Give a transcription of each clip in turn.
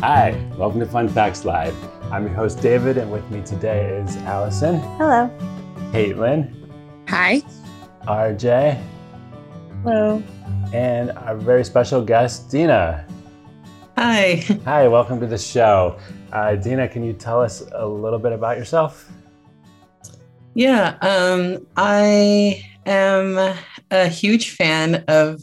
Hi, welcome to Fun Facts Live. I'm your host David, and with me today is Allison, Hello. Caitlin, Hi. RJ, Hello. and our very special guest, Dina. Hi. Hi, welcome to the show. Uh, Dina, can you tell us a little bit about yourself? Yeah, um, I am a huge fan of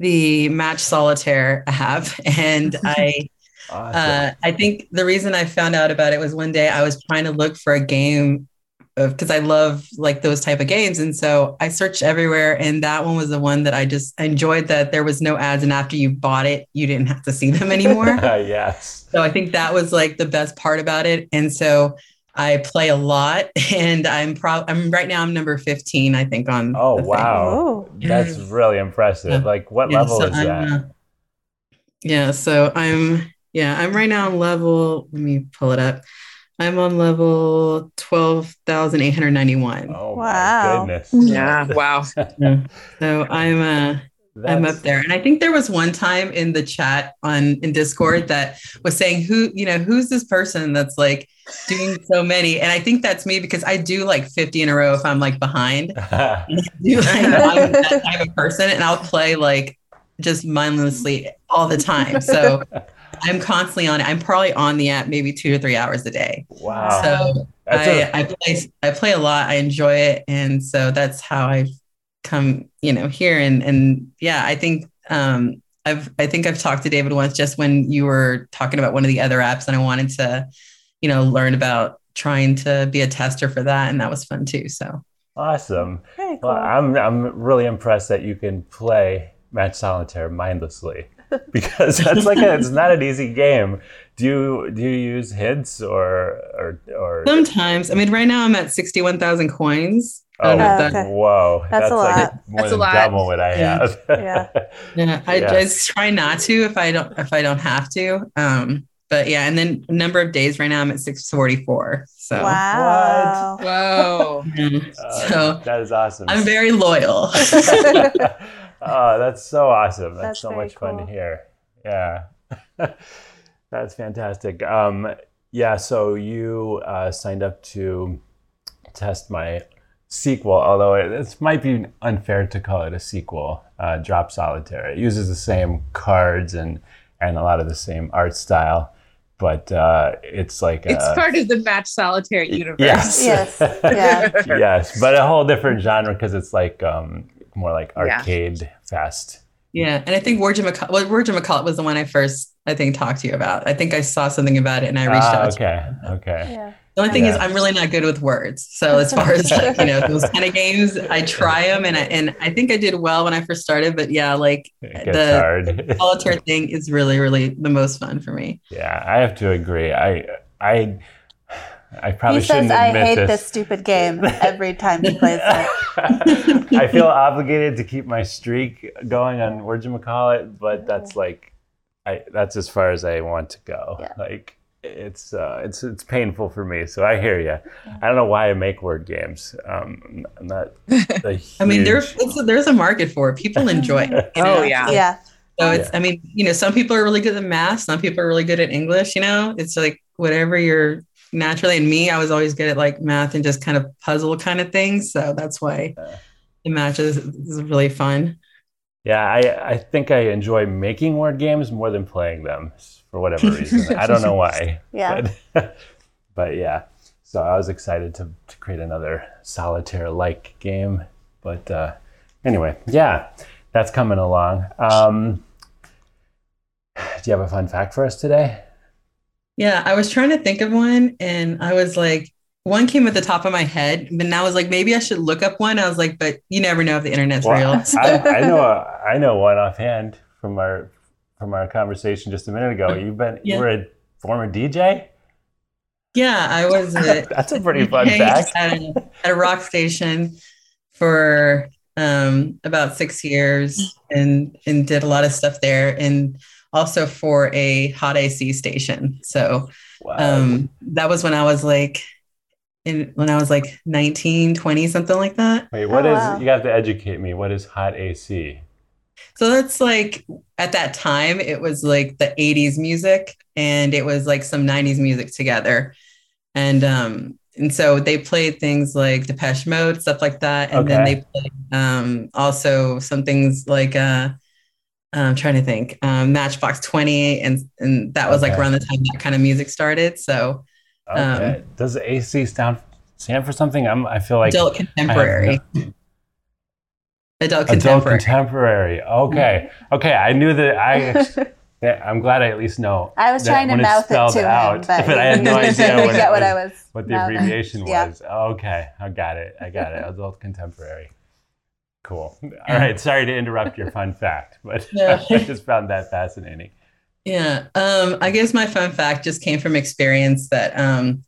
the Match Solitaire app, and I Awesome. uh, I think the reason I found out about it was one day I was trying to look for a game because I love like those type of games, and so I searched everywhere, and that one was the one that I just enjoyed. That there was no ads, and after you bought it, you didn't have to see them anymore. yes. So I think that was like the best part about it. And so I play a lot and I'm pro I'm right now I'm number 15, I think, on Oh, wow. Oh. That's really impressive. Yeah. Like, what Yeah, level so is I'm, that? uh, yeah, so I'm yeah, I'm right now on level, let me pull it up. I'm on level 12,891. oh, Wow. my goodness. Yeah. Wow. So I'm uh I'm up there. And I think there was one time in the chat on in Discord that was saying who, you know, who's this person that's like doing so many? And I think that's me because I do like 50 in a row if I'm like behind. I do, like, I'm that type of person and I'll play like just mindlessly all the time. So I'm constantly on it. I'm probably on the app maybe two to three hours a day. wow. So That's I, a- I play I play a lot. I enjoy it, and so that's how I've come, you know, here. And and yeah, I think um, I've I think I've talked to David once just when you were talking about one of the other apps, and I wanted to, you know, learn about trying to be a tester for that, and that was fun too. So awesome. Very cool. Well, I'm I'm really impressed that you can play Match Solitaire mindlessly because that's like a, it's not an easy game. Do you do you use hints or or or? sometimes, I mean, right now I'm at sixty-one thousand coins. I Oh, that- okay. whoa! That's a like lot. more That's a lot. double what I Yeah. have. Yeah. Yeah, I Yeah. just try not to if I don't if I don't have to. Um, but yeah, and then number of days right now I'm at six forty four. So Wow. Whoa. mm, Uh, so that is awesome. I'm very loyal. oh, that's so awesome. That's, That's so very much fun to hear. Yeah. that's fantastic. Um, yeah, so you uh, signed up to test my sequel, although it, it might be unfair to call it a sequel, uh, Drop Solitaire. It uses the same cards and, and a lot of the same art style, but uh, it's like It's a, part of the Match Solitaire universe. Yes. Yes. Yeah. yes, but a whole different genre because it's like um, more like Yeah. arcade fast. yeah, and I think Word McCall well, Word McCall was the one I first I think talked to you about. I think I saw something about it and I reached Ah, out. to okay, okay. Yeah. The only thing is I'm really not good with words. So as far as like, you know those kind of games, I try them and I, and I think I did well when I first started. But yeah, like the hard. solitaire thing is really really the most fun for me. yeah, I have to agree. I I I probably He says, shouldn't I hate this. this stupid game every time he plays it. I feel obligated to keep my streak going on whatchamacallit, but that's like I that's as far as I want to go. Yeah. Like it's uh, it's it's painful for me, so I hear you. I don't know why I make word games. Um, I'm not. I mean, there's huge- there's a market for it. People enjoy it. you Oh, yeah. Yeah. So it's, I mean, you know, some people are really good at math. Some people are really good at English. You know, it's like whatever you're naturally. And me, I was always good at like math and just kind of puzzle kind of things. So that's why the matches is really fun. Yeah, I, I think I enjoy making word games more than playing them for whatever reason. I don't know why. Yeah. But, but yeah, so I was excited to, to create another solitaire like game. But uh, anyway, yeah, that's coming along. Um, do you have a fun fact for us today? Yeah, I was trying to think of one, and I was like, one came at the top of my head, but now I was like, maybe I should look up one. I was like, but you never know if the internet's Well, real. So- I, I know a, I know one offhand from our from our conversation just a minute ago. You've been you were a former DJ. yeah, I was. A, That's a pretty fun fact. At a, at a rock station for um, about six years, and and did a lot of stuff there, and also for a hot AC station. So Wow. um, that was when I was like. In, when I was like 19, 20, something like that. Wait, what Oh, is? wow. You have to educate me. What is hot AC? So that's like at that time, it was like the 80s music and it was like some 90s music together. And um, and so they played things like Depeche Mode, stuff like that. And then they played um also some things like uh I'm trying to think, um, Matchbox 20, and and that was like around the time that kind of music started. So Okay. Um, Does AC stand stand for something? I'm. I feel like adult I have contemporary, no- adult adult contemporary. contemporary. Okay. Okay. I knew that. I. Yeah, I'm glad I at least know. I was trying to mouth it spelled to him, out, but, I had no idea what, get it what I was- was. what the mouthing. abbreviation Yeah. was. Okay, I got it. I got it. Adult contemporary. Cool. All right. Sorry to interrupt your fun fact, but. I just found that fascinating. Yeah. Um, I guess my fun fact just came from experience that um,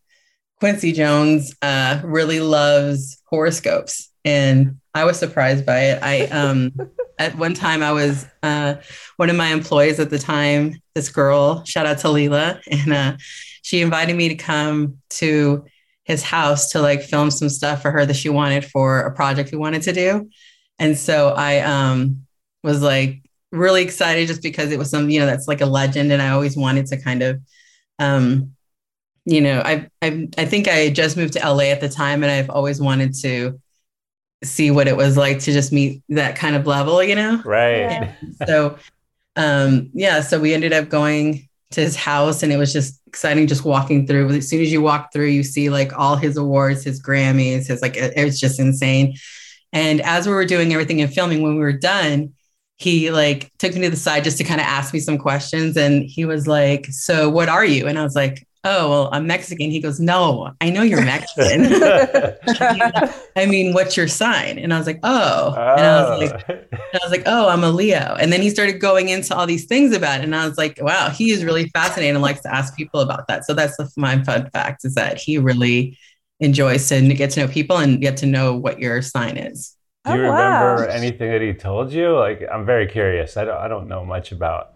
Quincy Jones uh, really loves horoscopes. And I was surprised by it. I um, at one time I was uh, one of my employees at the time, this girl, shout out to Leela, and uh, she invited me to come to his house to like film some stuff for her that she wanted for a project we wanted to do. And so I um, was like really excited just because it was some, you know, that's like a legend. And I always wanted to kind of, um, you know, I, I, I think I had just moved to LA at the time and I've always wanted to see what it was like to just meet that kind of level, you know? Right. Yeah. so um yeah so we ended up going to his house and it was just exciting just walking through as soon as you walk through you see like all his awards his grammys his like it, it was just insane and as we were doing everything and filming when we were done he like took me to the side just to kind of ask me some questions and he was like so what are you and i was like oh well i'm mexican he goes no i know you're mexican I mean, what's your sign? And I was like, oh. And I was oh. like, and I was like, oh, I'm a Leo. And then he started going into all these things about it. And I was like, wow, he is really fascinated and likes to ask people about that. So that's the, my fun fact is that he really enjoys to get to know people and get to know what your sign is. Do you Oh, wow. remember anything that he told you? Like, I'm very curious. I don't, I don't know much about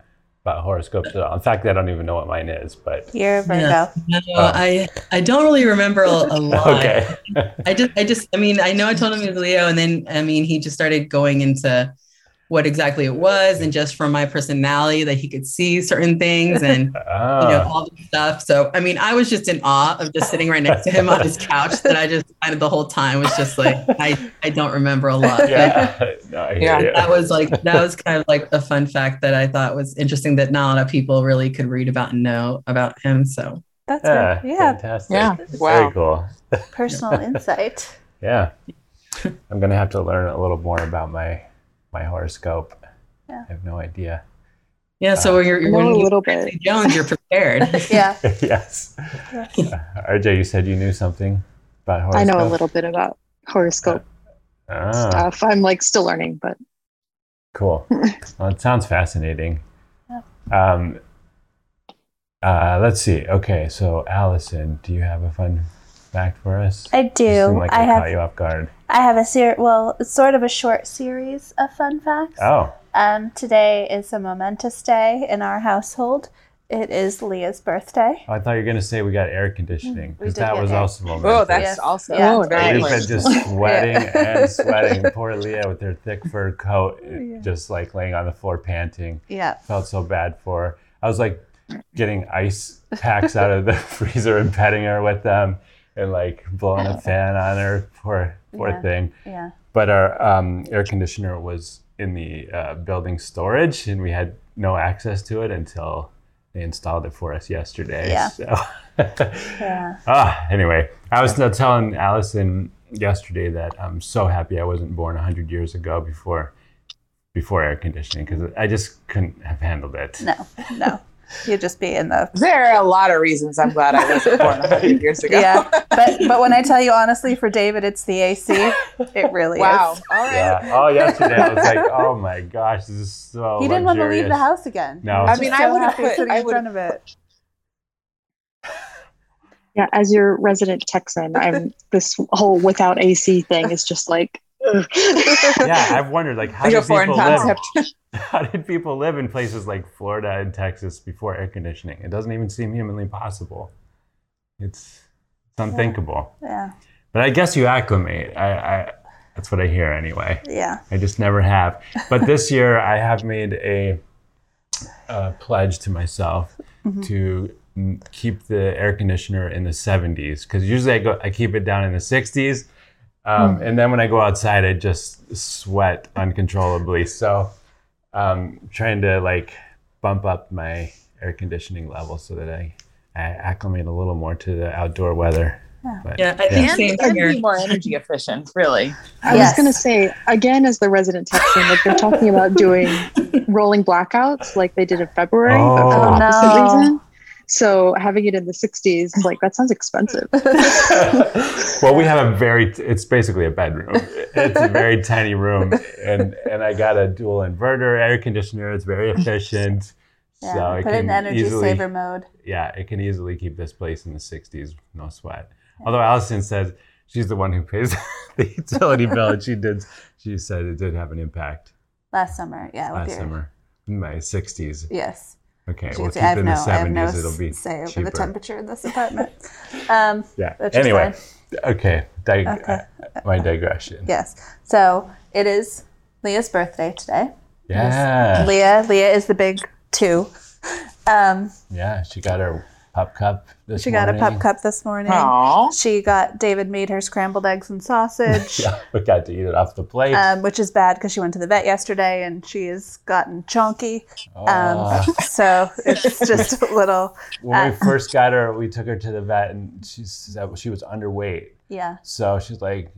about horoscopes at all. In fact, I don't even know what mine is. But You're a Virgo. Yeah. No, Oh. I, I don't really remember a, a lot. okay, I just, I just, I mean, I know I told him he was Leo, and then, I mean, he just started going into what exactly it was, and just from my personality that he could see certain things, and oh, you know, ah. all this stuff. So, I mean, I was just in awe of just sitting right next to him on his couch. That I just kind of the whole time was just like, I, I don't remember a lot. but yeah, no, Yeah, you. That was like that was kind of like a fun fact that I thought was interesting that not a lot of people really could read about and know about him. So That's yeah, yeah, yeah fantastic. Yeah. Very Wow. cool. personal insight. Yeah, I'm gonna have to learn a little more about my my horoscope. Yeah. I have no idea. yeah, so when you're I know when a you little bit. Jones, you're prepared. Yeah. yes. Uh, RJ, you said you knew something about horoscope. I know a little bit about horoscope Ah, stuff. I'm like still learning, but cool. well, it sounds fascinating. Yeah. Um, uh, let's see. Okay, so Allison, do you have a fun fact for us? I You do. seem like I I have caught you off guard. I have a ser well, it's sort of a short series of fun facts. Oh, Um, today is a momentous day in our household. It is Leah's birthday. I thought you were gonna say we got air conditioning because that was air. also momentous. Oh, that's Yes. also Yeah. Oh, very We've nice. been just sweating Yeah. and sweating. Poor Leah with her thick fur coat, Yeah. just like laying on the floor panting. Yeah. Felt so bad for her. I was like getting ice packs out of the freezer and petting her with them and like blowing a fan on her. Poor, poor Yeah. thing. Yeah. But our um, air conditioner was in the uh, building storage and we had no access to it until they installed it for us yesterday. Yeah. So. Yeah. Ah, anyway, I was uh, telling Allison yesterday that I'm so happy I wasn't born 100 years ago before before air conditioning because I just couldn't have handled it. No. No. You'd just be in the There are a lot of reasons I'm glad I wasn't born 100 years ago. yeah. But but when I tell you honestly, for David, it's the AC. It really wow. is. All right. Yeah. Oh, yesterday I was like, oh my gosh, this is so. He didn't want to leave the house again. No. I just mean, I would've put- sitting I in would've- front of it. yeah, as your resident Texan, I'm this whole without AC thing is just like ugh. Yeah, I've wondered like how do people live? How did people live in places like Florida and Texas before air conditioning? It doesn't even seem humanly possible. It's it's unthinkable. Yeah. But I guess you acclimate. I, I That's what I hear anyway. Yeah. I just never have. But this year, I have made a, a pledge to myself to mm, keep the air conditioner in the 70s because usually I go I keep it down in the 60s, um, and then when I go outside, I just sweat uncontrollably. So, um, trying to like bump up my air conditioning level so that I, I acclimate a little more to the outdoor weather. But, Yeah, I think And, same and here. be more energy efficient, really. I Yes. was going to say, again, as the resident Texan, like they're talking about doing rolling blackouts like they did in February, but for the Oh. opposite no. reason. So having it in the 60s, like that sounds expensive. well, we have a very, it's basically a bedroom. It's a very tiny room. And, and I got a dual inverter air conditioner. It's very efficient. Yeah. so it Put it in energy easily, saver mode. Yeah, it can easily keep this place in the 60s, no sweat. Although Allison says she's the one who pays the utility bill, and she did, she said it did have an impact Last summer. Yeah. last your- summer in my 60s. Yes. Okay, She we'll keep I it have in no, the I have no 70s. It'll be say over cheaper. the temperature in this apartment. Um, Yeah. Anyway, okay. Dig- Okay. uh, my digression. yes. So it is Leah's birthday today. Yeah. Leah. Leah is the big two. Um, Yeah, she got her pup cup this she got a pup cup this morning. Aww. She got David made her scrambled eggs and sausage. Yeah, we got to eat it off the plate. Um, which is bad because she went to the vet yesterday and she has gotten chonky. Um, so it's just a little, when we uh, first got her, we took her to the vet, and she said she was underweight. yeah. So she's like,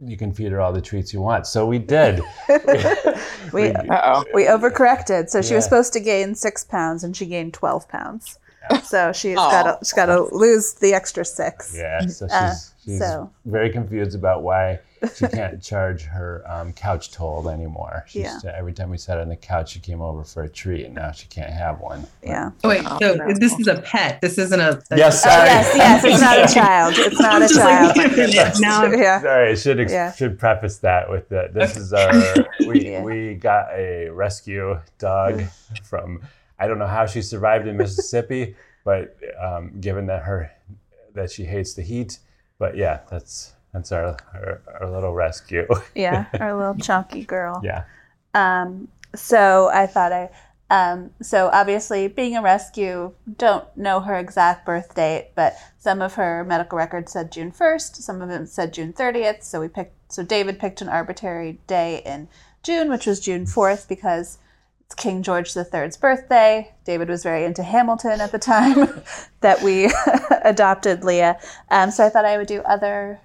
"You can feed her all the treats you want." So we did. We oh. we overcorrected, so she was supposed to gain six pounds and she gained twelve pounds. So she's Aw. got to she's got to lose the extra six. yeah. So she's, Uh, she's so- very confused about why she can't charge her um, couch toll anymore. She Yeah. to- every time we sat on the couch, she came over for a treat, and now she can't have one. Yeah. Oh, wait, Oh, so no. this is a pet. This isn't a. a Yes, Oh, yes, yes, it's not a child. It's not a Just like, child. now Yeah. Sorry, I should ex- Yeah. should preface that with that. This is our we Yeah. we got a rescue dog from I don't know how she survived in Mississippi, but um, given that her that she hates the heat, but yeah, that's that's our our, our little rescue. Yeah, our little chunky girl. yeah, Um, so I thought I, um, so obviously being a rescue, don't know her exact birth date, but some of her medical records said June 1st, some of them said June 30th. So we picked, so David picked an arbitrary day in June, which was June 4th because it's King George III's birthday. David was very into Hamilton at the time that we adopted Leah. Um, so I thought I would do other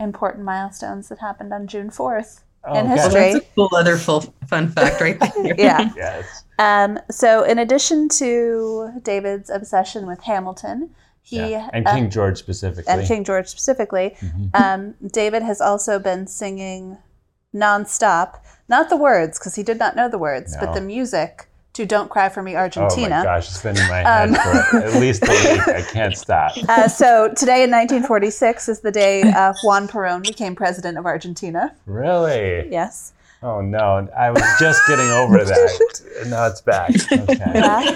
important milestones that happened on June 4th. In okay. Well, that's a cool other full fun fact right there. Yeah. Yes. Um, so, in addition to David's obsession with Hamilton, he yeah. And uh, King George specifically. and King George specifically, Mhm. um, David has also been singing nonstop, not the words because he did not know the words, but the music to "Don't Cry for Me, Argentina." Oh my gosh, it's been in my head Um, for at least a week. I can't stop. uh, so today in 1946 is the day uh, Juan Perón became president of Argentina. Really? Yes. Oh no, I was just getting over that. and Now it's back. Okay. Yeah.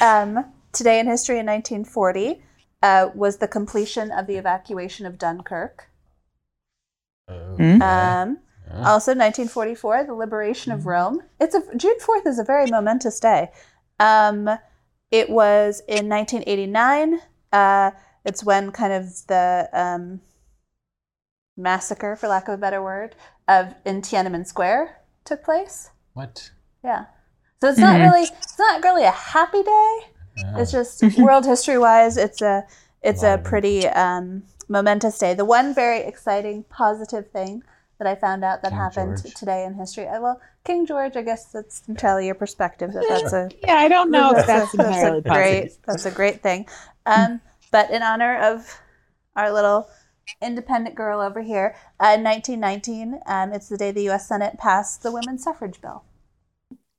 um, today in history in 1940 uh, was the completion of the evacuation of Dunkirk. Okay. Um, Yeah. Also, 1944, the liberation of Rome. It's a June 4th is a very momentous day. Um, it was in 1989. Uh, it's when kind of the um, massacre, for lack of a better word, of in Tiananmen Square took place. What? Yeah. So it's not Mhm. really it's not really a happy day. It's just world history wise, it's a it's a Alive. pretty um, momentous day. The one very exciting positive thing that I found out that King happened George. today in history. uh, Well, King George, I guess that's entirely your perspective. That that's a Yeah, I don't know if that's a, that's entirely a great positive. that's a great thing. Um, but in honor of our little independent girl over here, uh, in 1919, um, it's the day the U.S. Senate passed the women's suffrage bill.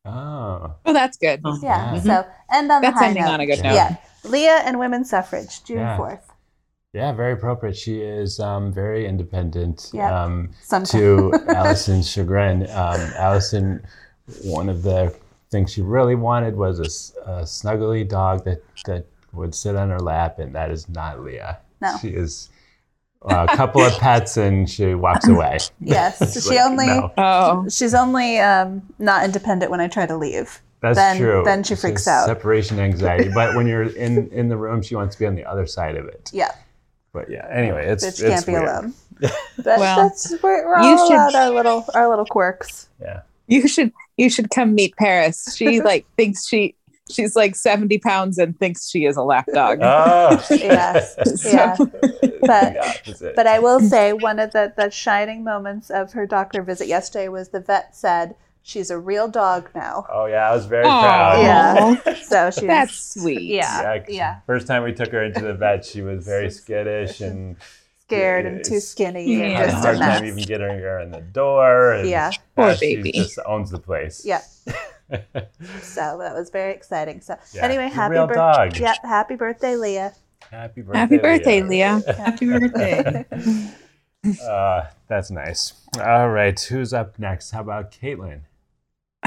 Oh. Oh, that's good. Yeah. Yeah. So end on That's the high ending note. on a good note. Yeah. Leah and women's suffrage, June Yeah. 4th. Yeah, very appropriate. She is um, very independent. Yeah. Um, to Allison's chagrin, um, Allison, one of the things she really wanted was a snuggly dog that, that would sit on her lap, and that is not Leah. No. She is a couple of pets and she walks away. Yes, she like, only no. Oh, she's only um, not independent when I try to leave. That's then- true. then she It's freaks just out. Separation anxiety. But when you're in in the room, she wants to be on the other side of it. Yeah, But yeah, anyway, it's bitch it's can't be weird. alone. But Well, that's we're, we're you all should- allowed our little our little quirks. Yeah. you should you should come meet Paris. She like thinks she she's like 70 pounds and thinks she is a lap dog. Oh. Yes, So- yeah. But but I will say one of the the shining moments of her doctor visit yesterday was the vet said she's a real dog now. oh yeah, I was very Aw. proud. Yeah. So she's That's sweet. Yeah. Yeah, 'cause yeah. First time we took her into the vet, she was very skittish and scared and too skinny Yeah. and had a just hard a time even getting her in the door. And Yeah. Poor now she baby. just owns the place. Yeah. So that was very exciting. So Yeah, anyway, happy birthday. dog. Yep, happy birthday, Leah. Happy birthday. Happy birthday, Leah. Happy birthday. Uh, that's nice. All right, who's up next? How about Caitlin?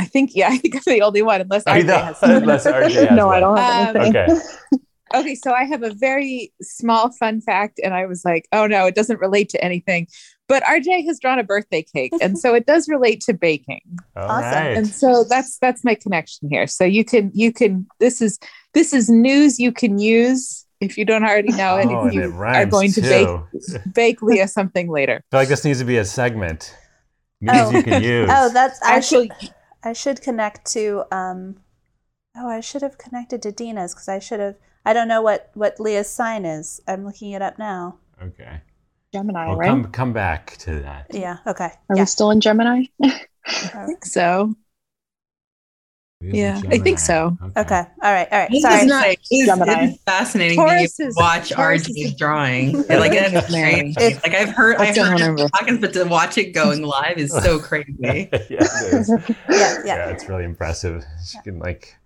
I think yeah, I think I'm the only one unless I RJ know, has unless RJ has no, I don't have Um, anything. Okay. Okay, so I have a very small fun fact, and I was like, oh no, it doesn't relate to anything. But RJ has drawn a birthday cake, and so it does relate to baking. All Awesome. right. And so that's that's my connection here. So you can you can this is this is news you can use if you don't already know it. Oh, if and you it are rhymes going to too. bake bake Leah something later. I feel like this needs to be a segment. News Oh. you can use. Oh, that's I should Actually, I should connect to um Oh, I should have connected to Dina's because I should have I don't know what what Leah's sign is. I'm looking it up now. okay. Gemini, Well, right? come come back to that. Yeah. Okay. Are yeah. we still in Gemini? I think so. News Yeah, in I think so. Okay. All right. All right. This Sorry. is not, it's, it's fascinating Taurus to is- watch Taurus RJ's is- drawing. like it's strange. It's- like I've heard, I I've heard remember. talking, but to watch it going live is so crazy. yeah, it is. Yeah. yeah, Yeah. it's really impressive. She can like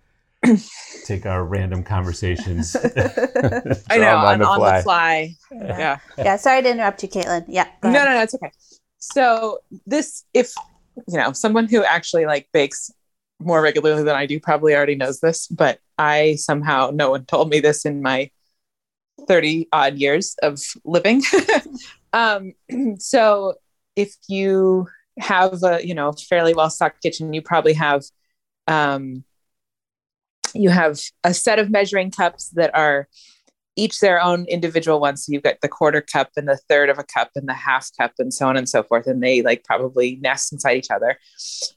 take our random conversations. I know them on, on the fly. Yeah. Yeah. Yeah. Sorry to interrupt you, Caitlin. Yeah. No, no, no, it's okay. So this, if you know, someone who actually like bakes more regularly than I do probably already knows this, but I somehow no one told me this in my 30 odd years of living. um, so if you have a, you know, fairly well stocked kitchen, you probably have um you have a set of measuring cups that are each their own individual ones. So you've got the quarter cup and the third of a cup and the half cup and so on and so forth. And they like probably nest inside each other.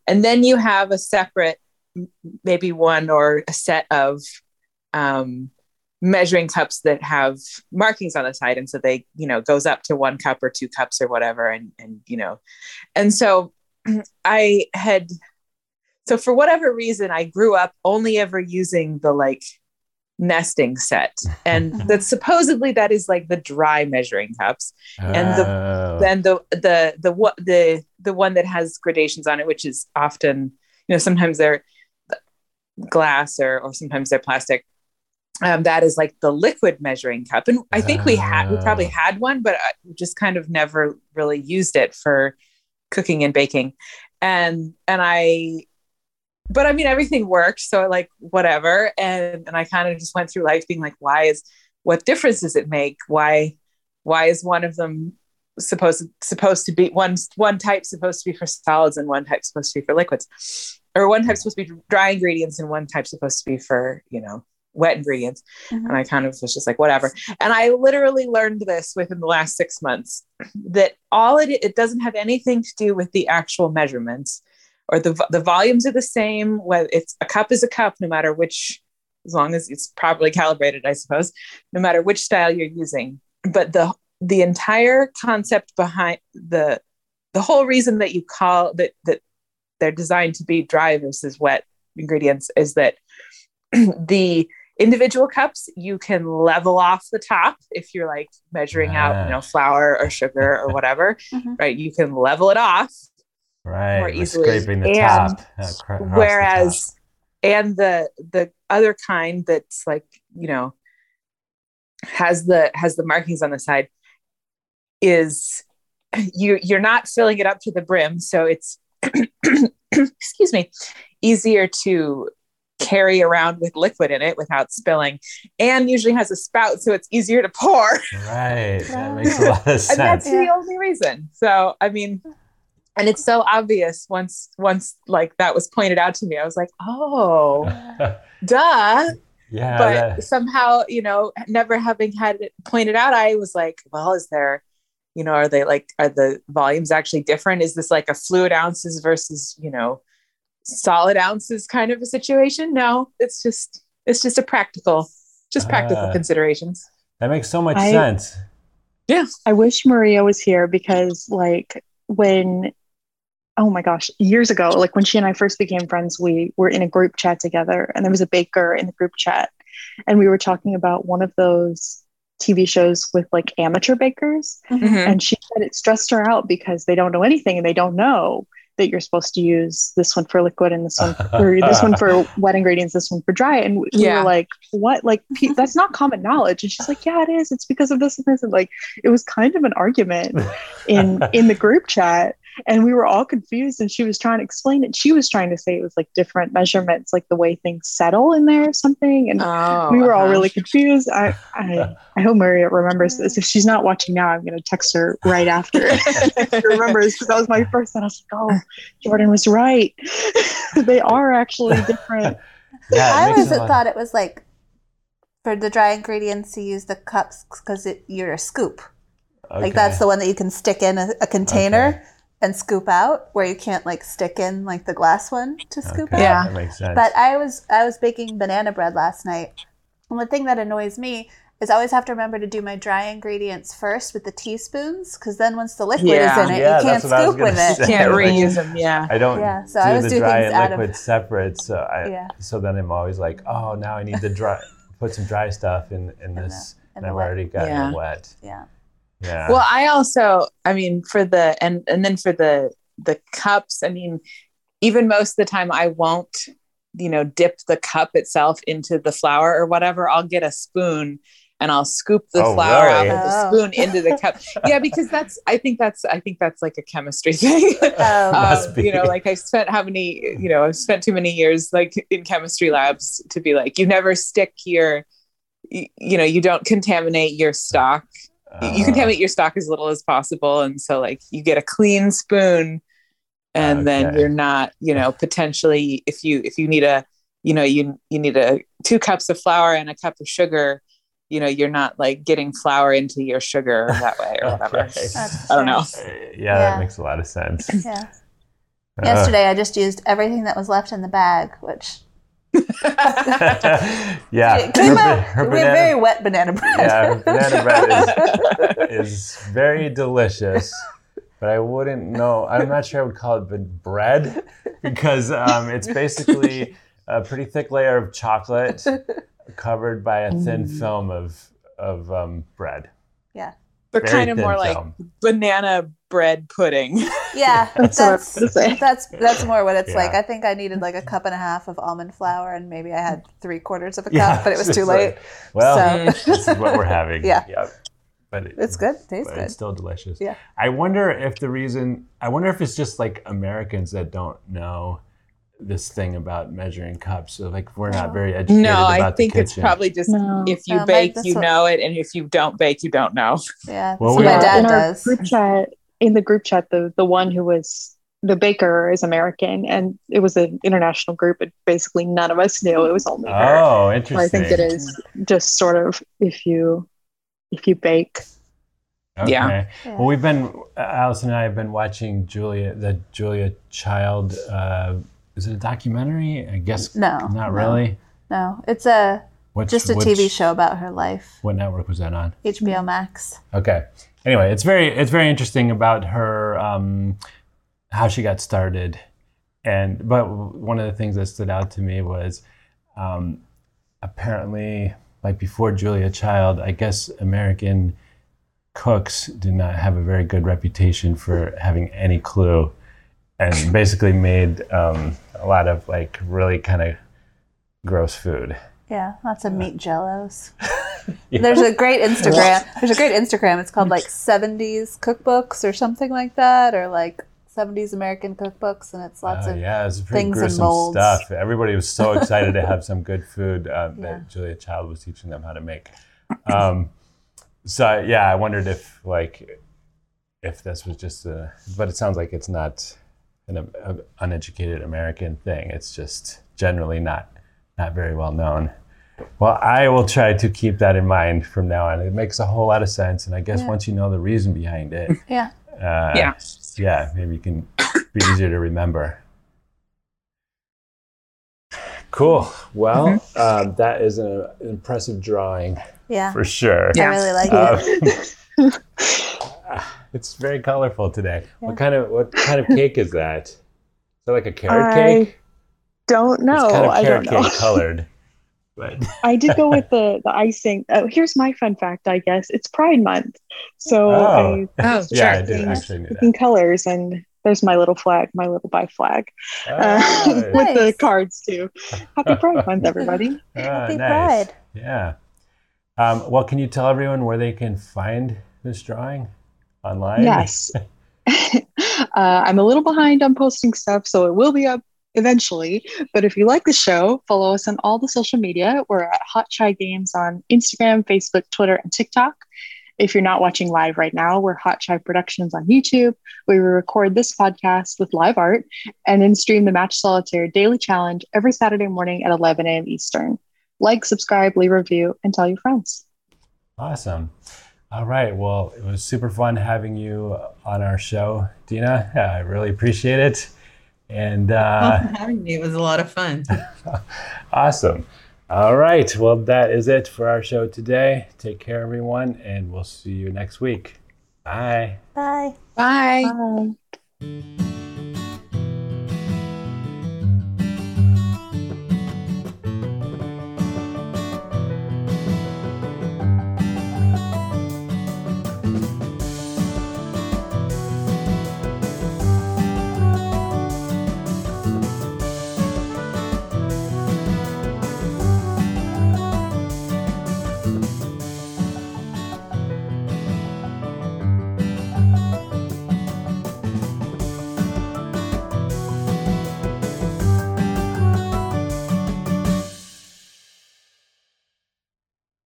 And then you have a separate, maybe one or a set of um, measuring cups that have markings on the side. And so they, you know, goes up to one cup or two cups or whatever. And, and, you know, and so I had, so for whatever reason, I grew up only ever using the like nesting set and that supposedly that is like the dry measuring cups and the- Oh. then the the the what the the one that has gradations on it which is often you know sometimes they're glass or or sometimes they're plastic um, that is like the liquid measuring cup and i think we had we probably Ah. had one but I just kind of never really used it for cooking and baking and and i but I mean, everything worked. So like, whatever. And, and I kind of just went through life being like, why is, what difference does it make? Why, why is one of them supposed, supposed to be one, one type supposed to be for solids and one type supposed to be for liquids or one type supposed to be dry ingredients and one type supposed to be for, you know, wet ingredients. Mhm. And I kind of was just like, whatever. And I literally learned this within the last six months that all it, it doesn't have anything to do with the actual measurements or the, the volumes are the same. Whether it's a cup is a cup, no matter which, as long as it's properly calibrated, I suppose, no matter which style you're using. But the the entire concept behind the the whole reason that you call that that they're designed to be dry versus wet ingredients is that the individual cups you can level off the top if you're like measuring out Ah. you know flour or sugar or whatever Mhm. right you can level it off right. more we're easily. scraping the And top. uh, cr- across the whereas and the the other kind that's like you know has the has the markings on the side is you you're not filling it up to the brim so it's excuse me easier to carry around with liquid in it without spilling and usually has a spout so it's easier to pour Right. That makes a lot of sense and that's sense. the only reason so i mean and it's so obvious once once like that was pointed out to me i was like oh duh yeah. but that- somehow you know never having had it pointed out i was like well is there you know are they like are the volumes actually different is this like a fluid ounces versus you know solid ounces kind of a situation no it's just it's just a practical just practical Ah. considerations that makes so much I- sense. Yeah i wish Maria was here because, like, when, oh my gosh, years ago, like when she and I first became friends, we were in a group chat together and there was a baker in the group chat. And we were talking about one of those TV shows with like amateur bakers. Mhm. And she said it stressed her out because they don't know anything and they don't know that you're supposed to use this one for liquid and this one for this one for wet ingredients, this one for dry. And we we Yeah. were like, what? Like, pe- that's not common knowledge. And she's like, yeah, it is. It's because of this and this. And like, it was kind of an argument in in the group chat. And we were all confused. And she was trying to explain it. She was trying to say it was like different measurements, like the way things settle in there or something. And oh we were all uh-huh. really confused. I, I I hope Maria remembers this. If she's not watching now, I'm going to text her right after. she remembers because that was my first. And I was like, oh, Jordan was right. they are actually different. Yeah, I always thought it was like for the dry ingredients to use the cups because you're a scoop. Like that's the one that you can stick in a, a container Okay. And scoop out, where you can't like stick in like the glass one to scoop Okay, out. Yeah. That makes sense. But I was I was baking banana bread last night. And the thing that annoys me is I always have to remember to do my dry ingredients first with the teaspoons because then once the liquid Yeah. is in it, Yeah, you can't that's what I was scoop with gonna it. You can't Like, reuse them yeah I don't Yeah, so do I always the do dry things and out of- liquid separate. So I Yeah. so then I'm always like, oh, now I need to dry put some dry stuff in in the- this, in and I've wet. already got Yeah. it wet. Yeah. Yeah. Well, I also, I mean, for the and and then for the the cups, I mean, even most of the time, I won't, you know, dip the cup itself into the flour or whatever. I'll get a spoon and I'll scoop the Oh, flour really? out of the spoon into the cup. yeah, because that's I think that's I think that's like a chemistry thing. Must Um, be. you know, like I spent how many, you know, I've spent too many years like in chemistry labs to be like, you never stick your, you, you know, you don't contaminate your stock you- you Uh, contaminate your stock as little as possible and so like you get a clean spoon and then you're not you know potentially if you if you need a you know you you need a two cups of flour and a cup of sugar you know you're not like getting flour into your sugar that way or whatever Okay. I don't know Uh, yeah, Yeah. that makes a lot of sense. Yeah. Uh, Yesterday, I just used everything that was left in the bag, which yeah. it came her, out. ba- her we have banana- very wet banana bread. Yeah, banana bread is very delicious, but I wouldn't know. I'm not sure I would call it bread because um, it's basically a pretty thick layer of chocolate covered by a thin Mm. film of of um, bread. yeah. but Very kind of thin more like banana bread pudding Yeah, That's what I was that's that's that's more what it's like. I think I needed like a cup and a half of almond flour, and maybe I had three quarters of a cup, Yeah, but it was too late. like, well, So- this is what we're having. Yeah. Yep. But it- It's good. Tastes but good. it's still delicious. Yeah. I wonder if the reason I wonder if it's just like Americans that don't know this thing about measuring cups. So like we're not very educated no about i the think it's probably just No. if you No, bake that's you what- know it and if you don't bake you don't know Yeah, Well, that's we my are- dad in our does. group chat, in the group chat, the the one who was the baker is American, and it was an international group. But basically, none of us knew it was only her. Oh, So interesting. I think it is just sort of if you if you bake. Okay. Yeah. Yeah. Well, we've been Allison and I have been watching Julia, the Julia Child. Uh, is it a documentary? I guess No, not no. really. No, it's a Which, just a which- TV show about her life. What network was that on? HBO Max. Okay. Anyway, it's very it's very interesting about her um, how she got started, and but one of the things that stood out to me was um, apparently like before Julia Child, I guess American cooks did not have a very good reputation for having any clue, and basically made um, a lot of like really kind of gross food. Yeah, lots of meat jellos. Yeah. There's a great Instagram. There's a great Instagram. It's called like 70s cookbooks or something like that, or like 70s American cookbooks, and it's lots Oh, of yeah, it's pretty things and gruesome molds. stuff. Everybody was so excited to have some good food uh, Yeah. that Julia Child was teaching them how to make. Um, so yeah, I wondered if like if this was just a, but it sounds like it's not an uh, uneducated American thing. It's just generally not not very well known. Well, I will try to keep that in mind from now on. It makes a whole lot of sense, and I guess Yeah. once you know the reason behind it, yeah. uh, Yeah. yeah, maybe you can be easier to remember. Cool. Well, um, that is an impressive drawing Yeah. for sure. Yeah. I really like it. Um, it's very colorful today. What kind of what kind of cake is that? Is that like a carrot I cake? Don't know. It's kind of I don't know. cake colored. But I did go with the the icing. Oh, here's my fun fact. I guess it's Pride Month, so Oh. I Oh, yeah, I did actually knew that. picking colors, and there's my little flag, my little bi flag, uh, Ah, with the cards too. Happy Pride Month, everybody! ah, Happy nice. Pride. Yeah. Um, well, can you tell everyone where they can find this drawing online? Yes. uh, I'm a little behind on posting stuff, so it will be up eventually. But if you like the show, follow us on all the social media. We're at Hot Chai Games on Instagram, Facebook, Twitter, and TikTok. If you're not watching live right now, we're Hot Chai Productions on YouTube. We record this podcast with live art and then stream the Match Solitaire Daily Challenge every Saturday morning at 11 a.m. Eastern. Like, subscribe, leave a review, and tell your friends. Awesome. All right. Well, it was super fun having you on our show, Dina. I really appreciate it. And uh, Thanks for having me. It was a lot of fun. awesome. All right. Well, that is it for our show today. Take care, everyone, and we'll see you next week. Bye. Bye. Bye. Bye.